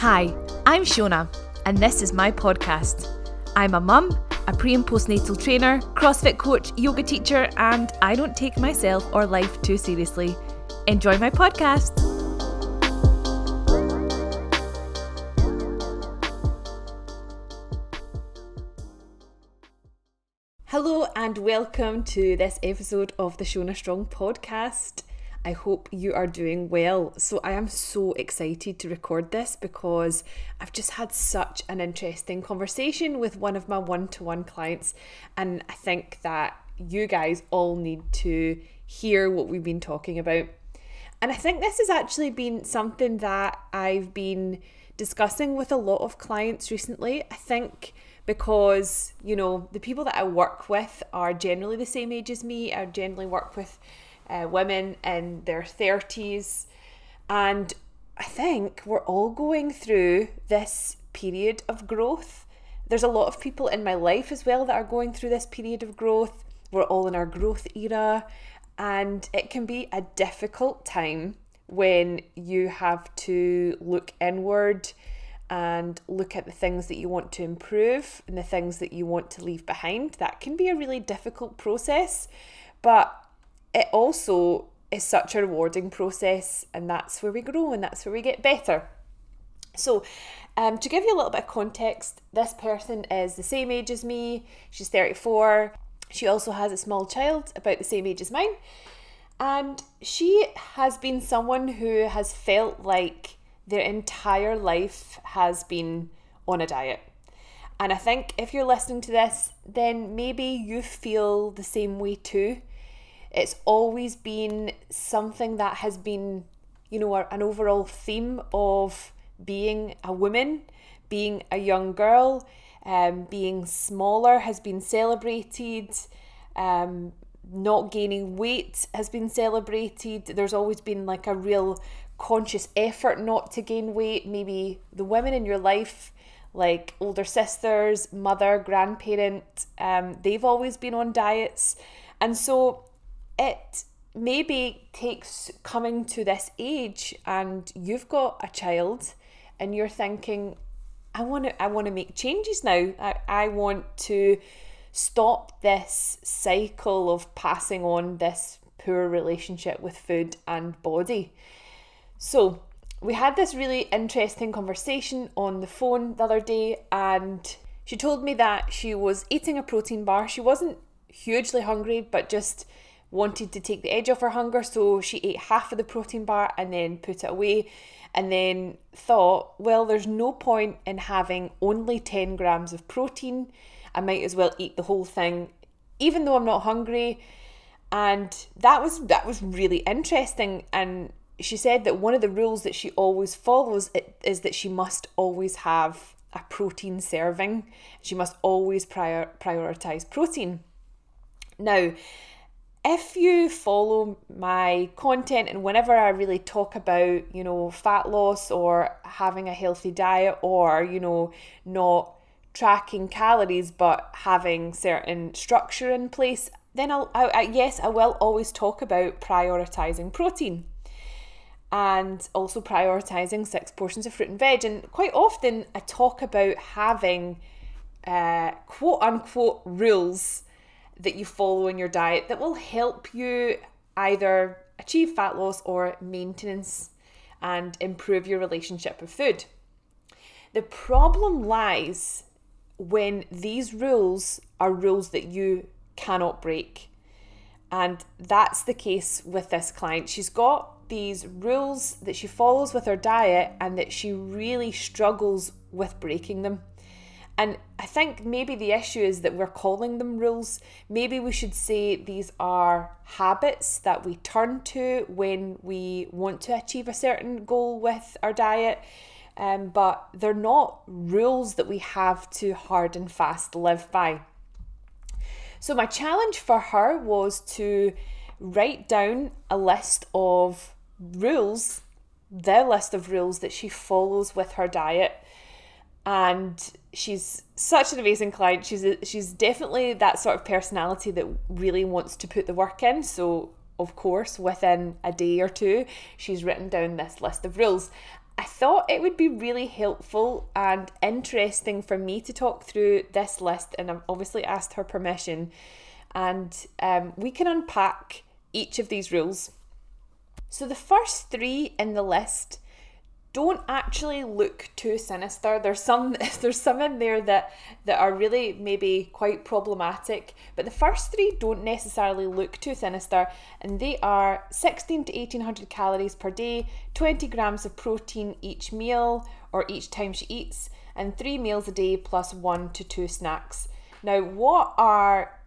Hi, I'm Shona, and this is my podcast. I'm a mum, a pre and postnatal trainer, CrossFit coach, yoga teacher, and I don't take myself or life too seriously. Enjoy my podcast. Hello, and welcome to this episode of the Shona Strong podcast. I hope you are doing well. So, I am so excited to record this because I've just had such an interesting conversation with one of my one to one clients, and I think that you guys all need to hear what we've been talking about. And I think this has actually been something that I've been discussing with a lot of clients recently. I think because, you know, the people that I work with are generally the same age as me, I generally work with uh, women in their 30s. And I think we're all going through this period of growth. There's a lot of people in my life as well that are going through this period of growth. We're all in our growth era, and it can be a difficult time when you have to look inward and look at the things that you want to improve and the things that you want to leave behind. That can be a really difficult process, but it also is such a rewarding process, and that's where we grow and that's where we get better. So, um, to give you a little bit of context, this person is the same age as me, she's 34. She also has a small child about the same age as mine. And she has been someone who has felt like their entire life has been on a diet. And I think if you're listening to this, then maybe you feel the same way too. It's always been something that has been, you know, an overall theme of being a woman, being a young girl, um, being smaller has been celebrated. Um, not gaining weight has been celebrated. There's always been like a real conscious effort not to gain weight. Maybe the women in your life, like older sisters, mother, grandparent, um, they've always been on diets. And so it maybe takes coming to this age and you've got a child and you're thinking i want to i want to make changes now. I, I want to stop this cycle of passing on this poor relationship with food and body. So we had this really interesting conversation on the phone the other day and she told me that she was eating a protein bar. She wasn't hugely hungry but just wanted to take the edge off her hunger, so she ate half of the protein bar and then put it away. And then thought, well, there's no point in having only 10 grams of protein. I might as well eat the whole thing, even though I'm not hungry. And that was that was really interesting. And she said that one of the rules that she always follows is that she must always have a protein serving. She must always prior, prioritize protein. Now, if you follow my content and whenever I really talk about, you know, fat loss or having a healthy diet or, you know, not tracking calories but having certain structure in place, then I'll, I, I, yes, I will always talk about prioritizing protein and also prioritizing six portions of fruit and veg. And quite often I talk about having uh, quote unquote rules that you follow in your diet that will help you either achieve fat loss or maintenance and improve your relationship with food. The problem lies when these rules are rules that you cannot break. And that's the case with this client. She's got these rules that she follows with her diet and that she really struggles with breaking them. And I think maybe the issue is that we're calling them rules. Maybe we should say these are habits that we turn to when we want to achieve a certain goal with our diet. Um, but they're not rules that we have to hard and fast live by. So, my challenge for her was to write down a list of rules, the list of rules that she follows with her diet and she's such an amazing client. She's a, she's definitely that sort of personality that really wants to put the work in. So of course, within a day or two, she's written down this list of rules. I thought it would be really helpful and interesting for me to talk through this list, and I've obviously asked her permission. And um, we can unpack each of these rules. So, the first three in the list don't actually look too sinister. There's some there's some in there that that are really maybe quite problematic, but the first three don't necessarily look too sinister, and they are 16 to 1800 calories per day, 20 grams of protein each meal or each time she eats, and three meals a day plus one to two snacks. Now, what are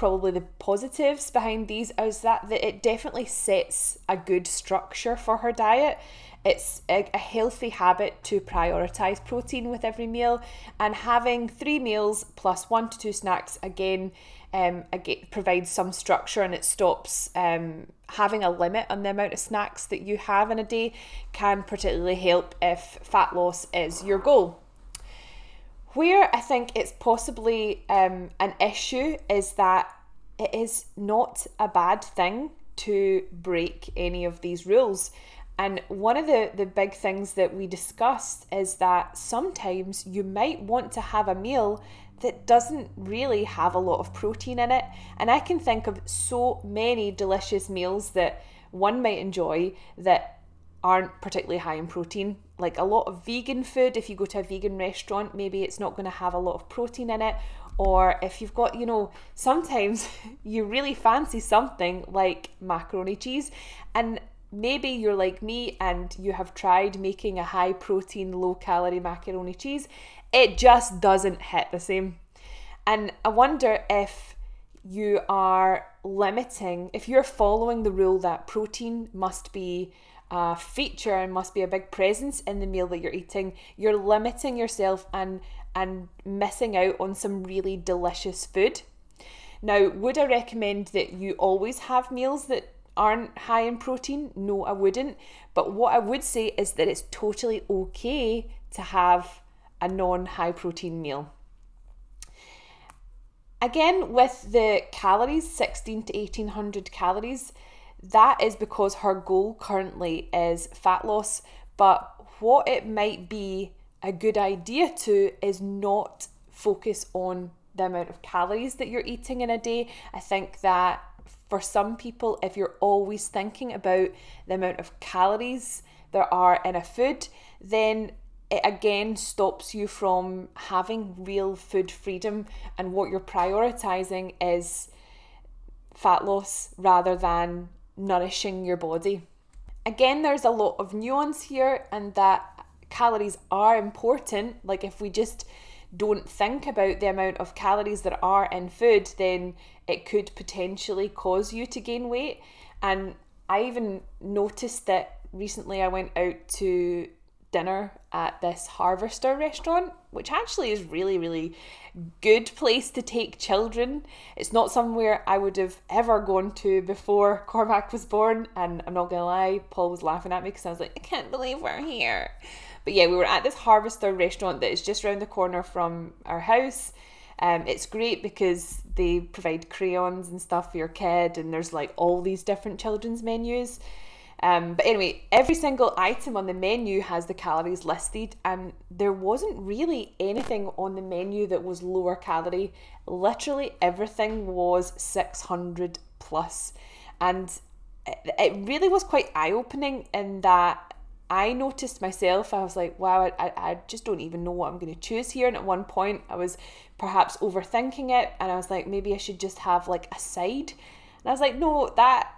probably the positives behind these is that, that it definitely sets a good structure for her diet it's a, a healthy habit to prioritize protein with every meal, and having three meals plus one to two snacks again. Um, again, provides some structure and it stops um, having a limit on the amount of snacks that you have in a day can particularly help if fat loss is your goal. Where I think it's possibly um, an issue is that it is not a bad thing to break any of these rules. And one of the, the big things that we discussed is that sometimes you might want to have a meal that doesn't really have a lot of protein in it. And I can think of so many delicious meals that one might enjoy that aren't particularly high in protein. Like a lot of vegan food, if you go to a vegan restaurant, maybe it's not going to have a lot of protein in it. Or if you've got, you know, sometimes you really fancy something like macaroni cheese. And maybe you're like me and you have tried making a high protein, low calorie macaroni cheese, it just doesn't hit the same. And I wonder if you are limiting, if you're following the rule that protein must be a feature and must be a big presence in the meal that you're eating, you're limiting yourself and and missing out on some really delicious food. Now, would I recommend that you always have meals that aren't high in protein? No, I wouldn't. But what I would say is that it's totally okay to have a non high protein meal. Again, with the calories, 16 to 1800 calories, that is because her goal currently is fat loss. But what it might be a good idea to is not focus on the amount of calories that you're eating in a day. I think that for some people, if you're always thinking about the amount of calories there are in a food, then it again stops you from having real food freedom. And what you're prioritizing is fat loss rather than nourishing your body. Again, there's a lot of nuance here, and that calories are important. Like, if we just don't think about the amount of calories that are in food, then it could potentially cause you to gain weight. And I even noticed that recently I went out to dinner at this Harvester restaurant, which actually is really, really good place to take children. It's not somewhere I would have ever gone to before Cormac was born, and I'm not gonna lie, Paul was laughing at me because I was like, I can't believe we're here. But yeah, we were at this Harvester restaurant that is just around the corner from our house. Um, it's great because they provide crayons and stuff for your kid, and there's like all these different children's menus. Um, but anyway, every single item on the menu has the calories listed, and there wasn't really anything on the menu that was lower calorie. Literally everything was 600 plus, and it really was quite eye opening in that I noticed myself, I was like, wow, I, I just don't even know what I'm going to choose here. And at one point, I was perhaps overthinking it, and I was like, maybe I should just have like a side. And I was like, no, that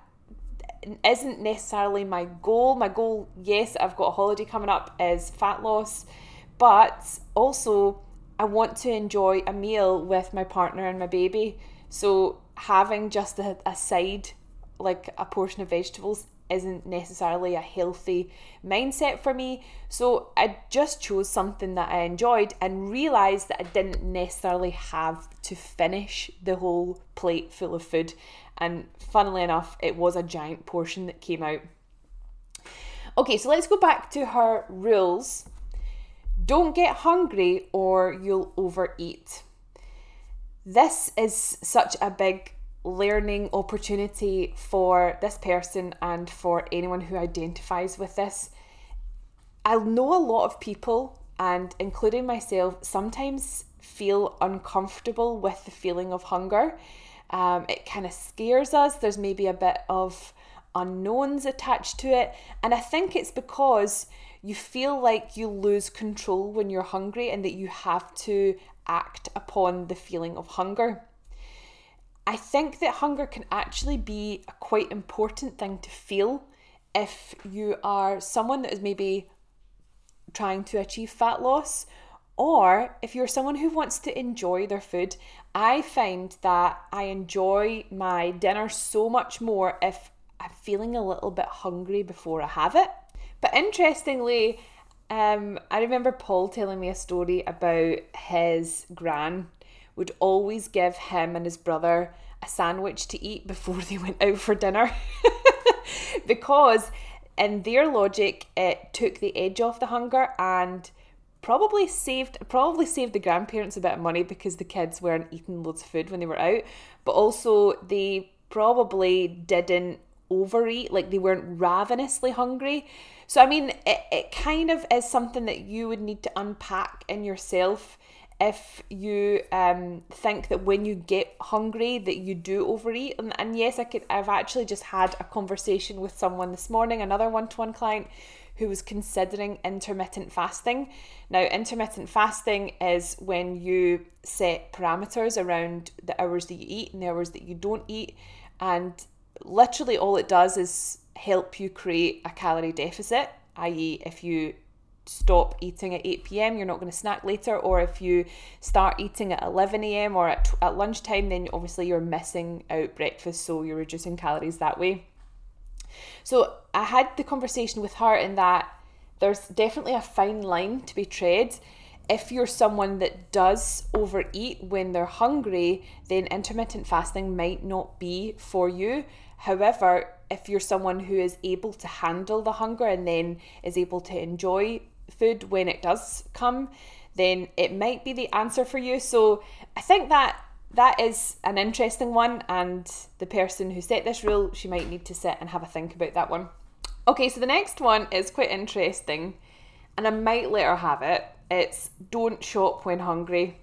isn't necessarily my goal. My goal, yes, I've got a holiday coming up, is fat loss, but also I want to enjoy a meal with my partner and my baby. So having just a, a side, like a portion of vegetables, isn't necessarily a healthy mindset for me. So I just chose something that I enjoyed and realized that I didn't necessarily have to finish the whole plate full of food. And funnily enough, it was a giant portion that came out. Okay, so let's go back to her rules. Don't get hungry or you'll overeat. This is such a big learning opportunity for this person and for anyone who identifies with this. I know a lot of people, and including myself, sometimes feel uncomfortable with the feeling of hunger. Um, it kind of scares us. There's maybe a bit of unknowns attached to it. And I think it's because you feel like you lose control when you're hungry and that you have to act upon the feeling of hunger. I think that hunger can actually be a quite important thing to feel if you are someone that is maybe trying to achieve fat loss or if you're someone who wants to enjoy their food. I find that I enjoy my dinner so much more if I'm feeling a little bit hungry before I have it. But interestingly, um, I remember Paul telling me a story about his gran would always give him and his brother a sandwich to eat before they went out for dinner. because in their logic it took the edge off the hunger and probably saved probably saved the grandparents a bit of money because the kids weren't eating loads of food when they were out but also they probably didn't overeat like they weren't ravenously hungry so i mean it, it kind of is something that you would need to unpack in yourself if you um, think that when you get hungry that you do overeat. And, and yes i could i've actually just had a conversation with someone this morning another one-to-one client who was considering intermittent fasting. Now intermittent fasting is when you set parameters around the hours that you eat and the hours that you don't eat. And literally all it does is help you create a calorie deficit i.e if you stop eating at 8 p.m., you're not going to snack later. Or if you start eating at 11 a.m. or at, at lunchtime, then obviously you're missing out breakfast, so you're reducing calories that way. So I had the conversation with her in that there's definitely a fine line to be tread. If you're someone that does overeat when they're hungry, then intermittent fasting might not be for you. However, if you're someone who is able to handle the hunger and then is able to enjoy food when it does come, then it might be the answer for you. So I think that that is an interesting one, and the person who set this rule, she might need to sit and have a think about that one. Okay, so the next one is quite interesting, and I might let her have it. It's don't shop when hungry.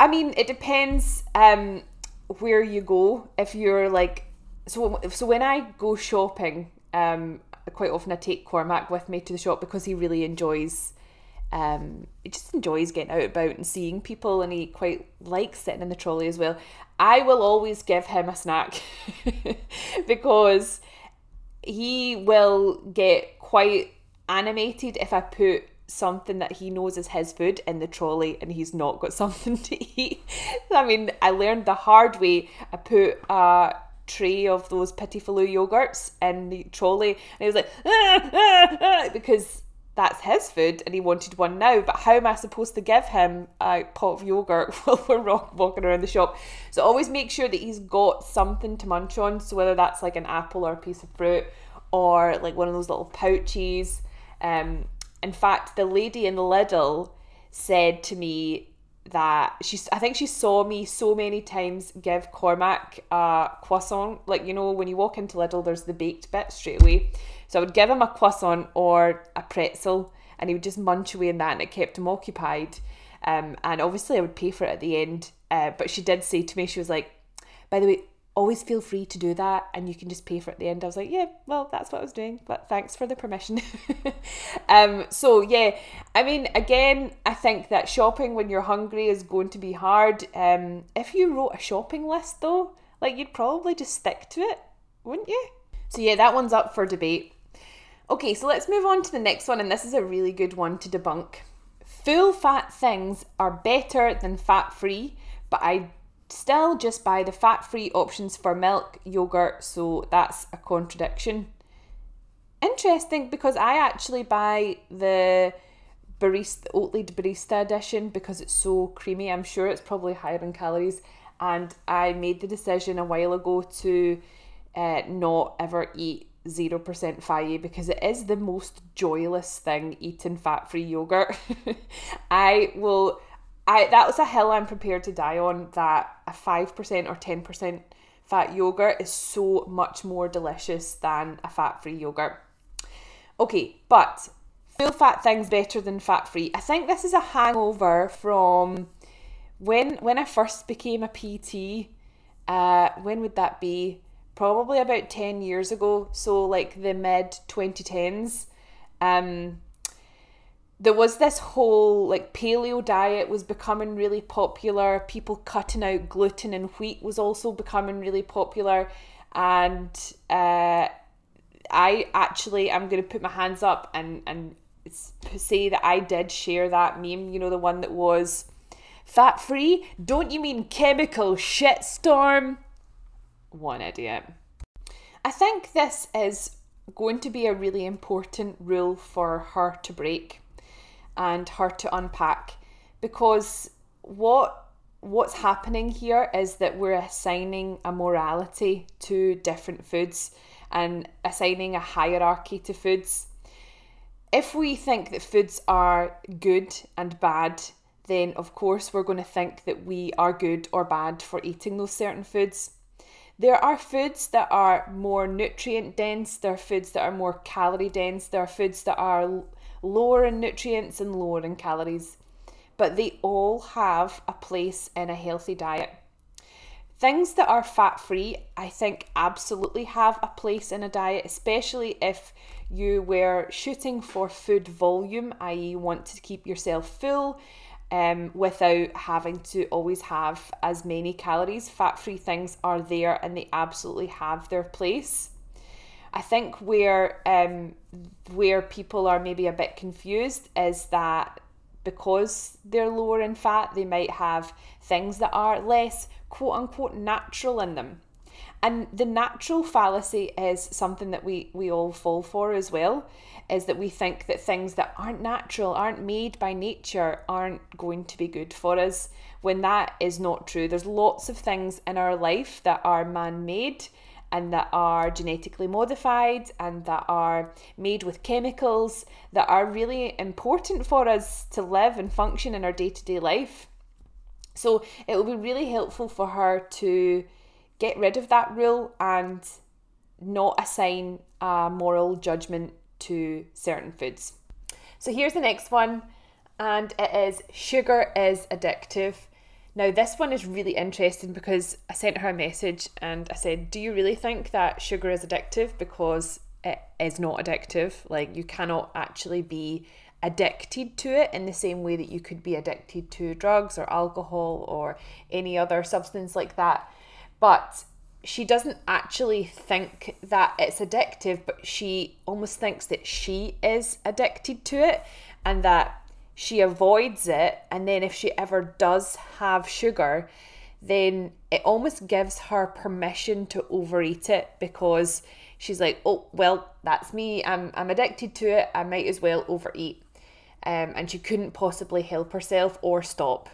I mean, it depends um, where you go. If you're like, so so when I go shopping, um, quite often I take Cormac with me to the shop because he really enjoys um he just enjoys getting out about and seeing people and he quite likes sitting in the trolley as well. I will always give him a snack because he will get quite animated if I put something that he knows is his food in the trolley and he's not got something to eat. I mean, I learned the hard way. I put a tray of those Petits Filous yogurts in the trolley. And he was like ah, ah, ah, because that's his food and he wanted one now. But how am i supposed to give him a pot of yogurt while we're walking around the shop? So always make sure that he's got something to munch on. So whether that's like an apple or a piece of fruit or like one of those little pouches. Um in fact the lady in the lidl said to me that she's I think she saw me so many times give Cormac a croissant. Like, you know, when you walk into Lidl there's the baked bit straight away. So I would give him a croissant or a pretzel and he would just munch away in that and it kept him occupied. Um, and obviously I would pay for it at the end. Uh, but she did say to me, she was like, by the way, always feel free to do that and you can just pay for it at the end. I was like, yeah, well, that's what I was doing, but thanks for the permission. um, so, yeah, I mean, again, I think that shopping when you're hungry is going to be hard. Um, if you wrote a shopping list, though, like you'd probably just stick to it, wouldn't you? So, yeah, that one's up for debate. Okay, so let's move on to the next one, and this is a really good one to debunk. Full fat things are better than fat free, but I still just buy the fat free options for milk, yogurt, so that's a contradiction. Interesting because I actually buy the barista Oatly barista edition because it's so creamy. I'm sure it's probably higher in calories, and I made the decision a while ago to uh, not ever eat 0% Fage because it is the most joyless thing eating fat free yogurt. I will I that was a hill I'm prepared to die on that a 5% or 10% fat yogurt is so much more delicious than a fat-free yogurt. Okay, but full fat things better than fat-free. I think this is a hangover from when when I first became a PT. Uh, when would that be? Probably about 10 years ago, so like the mid 2010s. Um, there was this whole like paleo diet was becoming really popular people cutting out gluten and wheat was also becoming really popular and uh, i actually i'm going to put my hands up and and say that i did share that meme you know the one that was fat free don't you mean chemical shitstorm? One idiot. I think this is going to be a really important rule for her to break and her to unpack because what what's happening here is that we're assigning a morality to different foods and assigning a hierarchy to foods. If we think that foods are good and bad, then of course we're going to think that we are good or bad for eating those certain foods. There are foods that are more nutrient dense, there are foods that are more calorie dense, there are foods that are lower in nutrients and lower in calories, but they all have a place in a healthy diet. Things that are fat free, I think, absolutely have a place in a diet, especially if you were shooting for food volume, i.e., want to keep yourself full um, without having to always have as many calories. Fat free things are there and they absolutely have their place. I think where um, where people are maybe a bit confused is that because they're lower in fat, they might have things that are less quote unquote natural in them. And the natural fallacy is something that we, we all fall for as well, is that we think that things that aren't natural, aren't made by nature, aren't going to be good for us, when that is not true. There's lots of things in our life that are man made and that are genetically modified and that are made with chemicals that are really important for us to live and function in our day to day life. So it will be really helpful for her to get rid of that rule and not assign a moral judgment to certain foods. So here's the next one, and it is sugar is addictive. Now, this one is really interesting because I sent her a message and I said, Do you really think that sugar is addictive? Because it is not addictive. Like, you cannot actually be addicted to it in the same way that you could be addicted to drugs or alcohol or any other substance like that. But she doesn't actually think that it's addictive, but she almost thinks that she is addicted to it and that she avoids it and then if she ever does have sugar then it almost gives her permission to overeat it because she's like oh well that's me. I'm, I'm addicted to it. I might as well overeat. Um, and she couldn't possibly help herself or stop.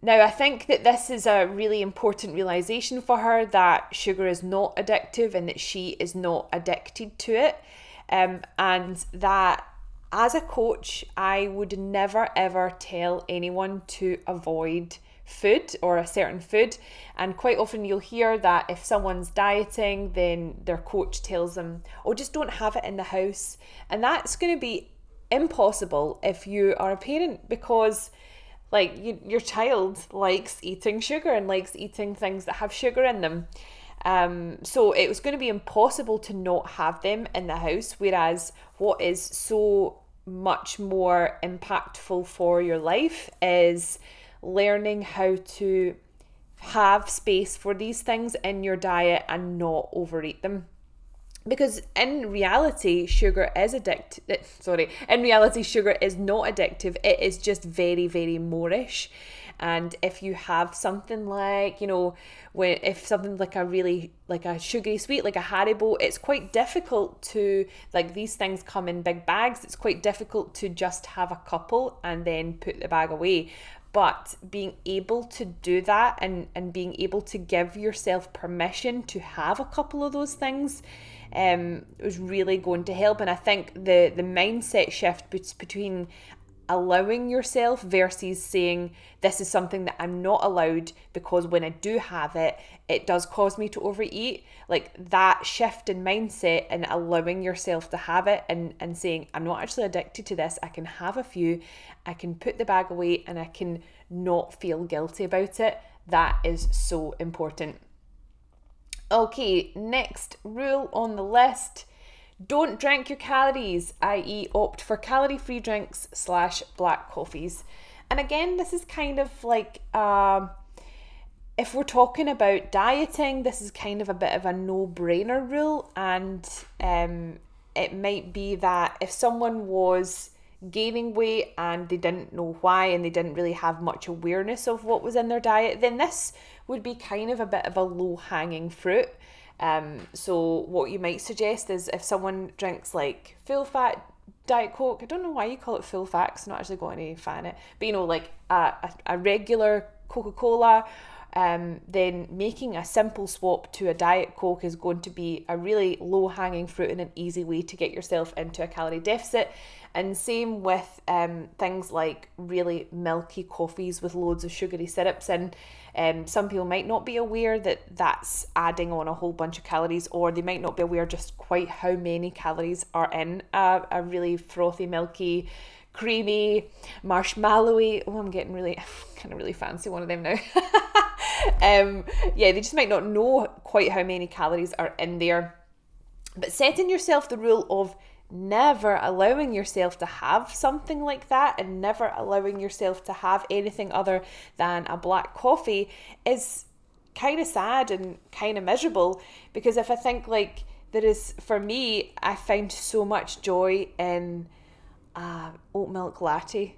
Now, I think that this is a really important realization for her that sugar is not addictive and that she is not addicted to it. Um, and that as a coach, I would never ever tell anyone to avoid food or a certain food. And quite often you'll hear that if someone's dieting, then their coach tells them, oh, just don't have it in the house. And that's going to be impossible if you are a parent because like you, your child likes eating sugar and likes eating things that have sugar in them um, so it was going to be impossible to not have them in the house. Whereas what is so much more impactful for your life is learning how to have space for these things in your diet and not overeat them because in reality sugar is addictive eh, sorry in reality sugar is not addictive it is just very very moreish and if you have something like you know when if something like a really like a sugary sweet like a haribo it's quite difficult to like these things come in big bags. It's quite difficult to just have a couple and then put the bag away. But being able to do that and and being able to give yourself permission to have a couple of those things um was really going to help. And i think the the mindset shift between allowing yourself versus saying this is something that I'm not allowed because when I do have it, it does cause me to overeat. Like that shift in mindset and allowing yourself to have it and, and saying, I'm not actually addicted to this. I can have a few, I can put the bag away and I can not feel guilty about it. That is so important. Okay, next rule on the list don't drink your calories, i.e., opt for calorie free drinks slash black coffees. And again, this is kind of like uh, if we're talking about dieting, this is kind of a bit of a no brainer rule. And um, it might be that if someone was gaining weight and they didn't know why and they didn't really have much awareness of what was in their diet, then this would be kind of a bit of a low hanging fruit. Um, so what you might suggest is if someone drinks like full fat Diet Coke, I don't know why you call it full fat, I'm not actually got any fan it, but you know, like a, a, a regular Coca Cola, um, then making a simple swap to a Diet Coke is going to be a really low hanging fruit and an easy way to get yourself into a calorie deficit. And same with um, things like really milky coffees with loads of sugary syrups in. Um, some people might not be aware that that's adding on a whole bunch of calories, or they might not be aware just quite how many calories are in a, a really frothy, milky, creamy, marshmallowy. Oh, I'm getting really, kind of really fancy one of them now. um, yeah, they just might not know quite how many calories are in there. But setting yourself the rule of never allowing yourself to have something like that and never allowing yourself to have anything other than a black coffee is kind of sad and kind of miserable because if I think like there is for me I find so much joy in uh, oat milk latte.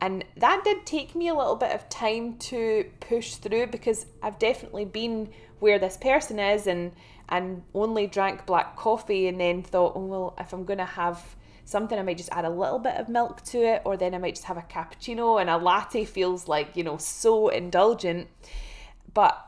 And that did take me a little bit of time to push through because I've definitely been where this person is and and only drank black coffee and then thought, oh, well, if I'm going to have something, I might just add a little bit of milk to it, or then I might just have a cappuccino, and a latte feels like, you know, so indulgent. But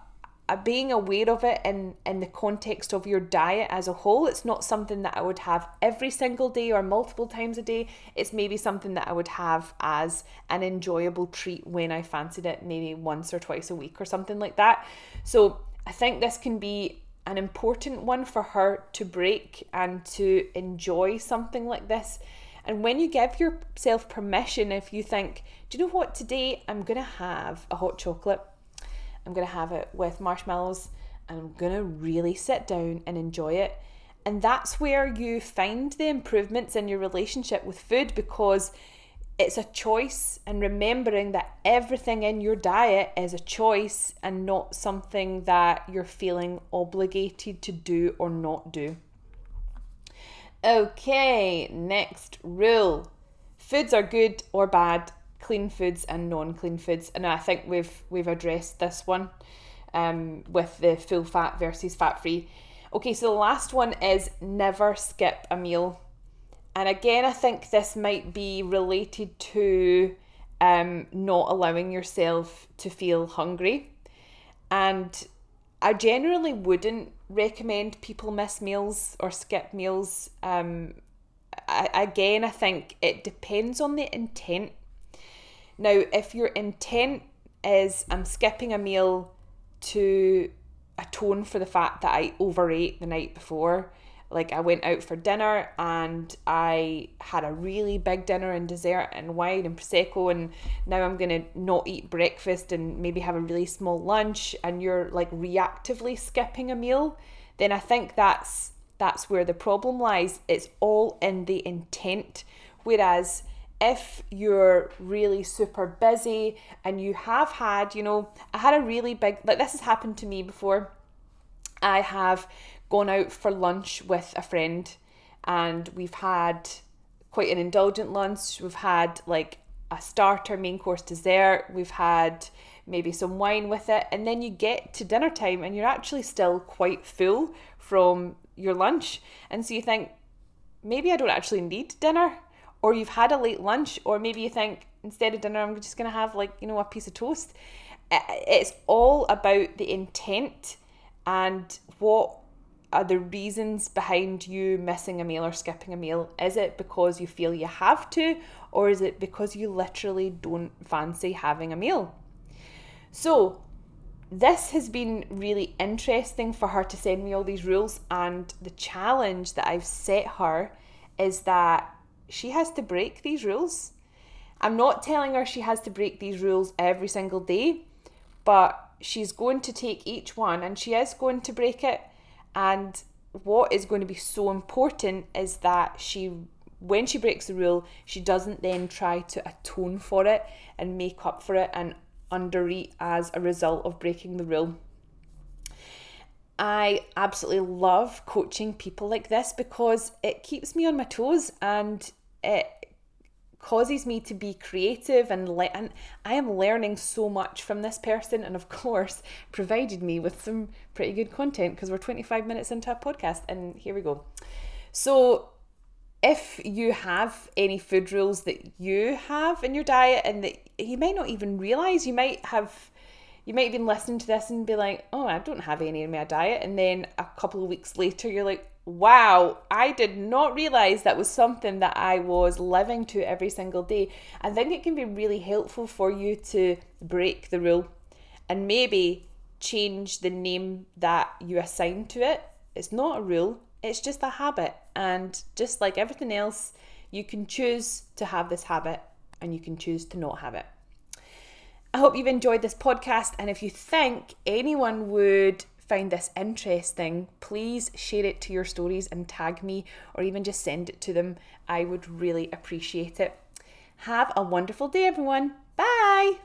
uh, being aware of it in, in the context of your diet as a whole, it's not something that I would have every single day or multiple times a day. It's maybe something that I would have as an enjoyable treat when I fancied it, maybe once or twice a week or something like that. So I think this can be an important one for her to break and to enjoy something like this. And when you give yourself permission, if you think, do you know what, today I'm going to have a hot chocolate, I'm going to have it with marshmallows, and I'm going to really sit down and enjoy it. And that's where you find the improvements in your relationship with food because it's a choice and remembering that everything in your diet is a choice and not something that you're feeling obligated to do or not do. Okay, next rule. Foods are good or bad, clean foods and non-clean foods. And I think we've we've addressed this one um, with the full fat versus fat free. Okay, so the last one is never skip a meal. And again, I think this might be related to um, not allowing yourself to feel hungry. And I generally wouldn't recommend people miss meals or skip meals. Um, I, again, I think it depends on the intent. Now, if your intent is I'm skipping a meal to atone for the fact that I overate the night before, like I went out for dinner and I had a really big dinner and dessert and wine and prosecco and now I'm going to not eat breakfast and maybe have a really small lunch and you're like reactively skipping a meal, then I think that's that's where the problem lies. It's all in the intent. Whereas if you're really super busy and you have had, you know, I had a really big like this has happened to me before. I have gone out for lunch with a friend and we've had quite an indulgent lunch. We've had like a starter, main course, dessert. We've had maybe some wine with it. And then you get to dinner time and you're actually still quite full from your lunch. And so you think, maybe I don't actually need dinner. Or you've had a late lunch, or maybe you think instead of dinner, I'm just going to have like, you know, a piece of toast. It's all about the intent and what are the reasons behind you missing a meal or skipping a meal? Is it because you feel you have to, or is it because you literally don't fancy having a meal? So, this has been really interesting for her to send me all these rules, and the challenge that I've set her is that she has to break these rules. I'm not telling her she has to break these rules every single day, but she's going to take each one and she is going to break it. And what is going to be so important is that she, when she breaks the rule, she doesn't then try to atone for it and make up for it and undereat as a result of breaking the rule. I absolutely love coaching people like this because it keeps me on my toes and it causes me to be creative and le- and I am learning so much from this person and of course provided me with some pretty good content because we're 25 minutes into a podcast and here we go. So if you have any food rules that you have in your diet and that you might not even realize, you might have you might have been listening to this and be like, oh, I don't have any in my diet. And then a couple of weeks later, you're like, wow, I did not realize that was something that I was living to every single day. I think it can be really helpful for you to break the rule and maybe change the name that you assign to it. It's not a rule, it's just a habit. And just like everything else, you can choose to have this habit and you can choose to not have it. I hope you've enjoyed this podcast. And if you think anyone would find this interesting, please share it to your stories and tag me or even just send it to them. I would really appreciate it. Have a wonderful day, everyone. Bye.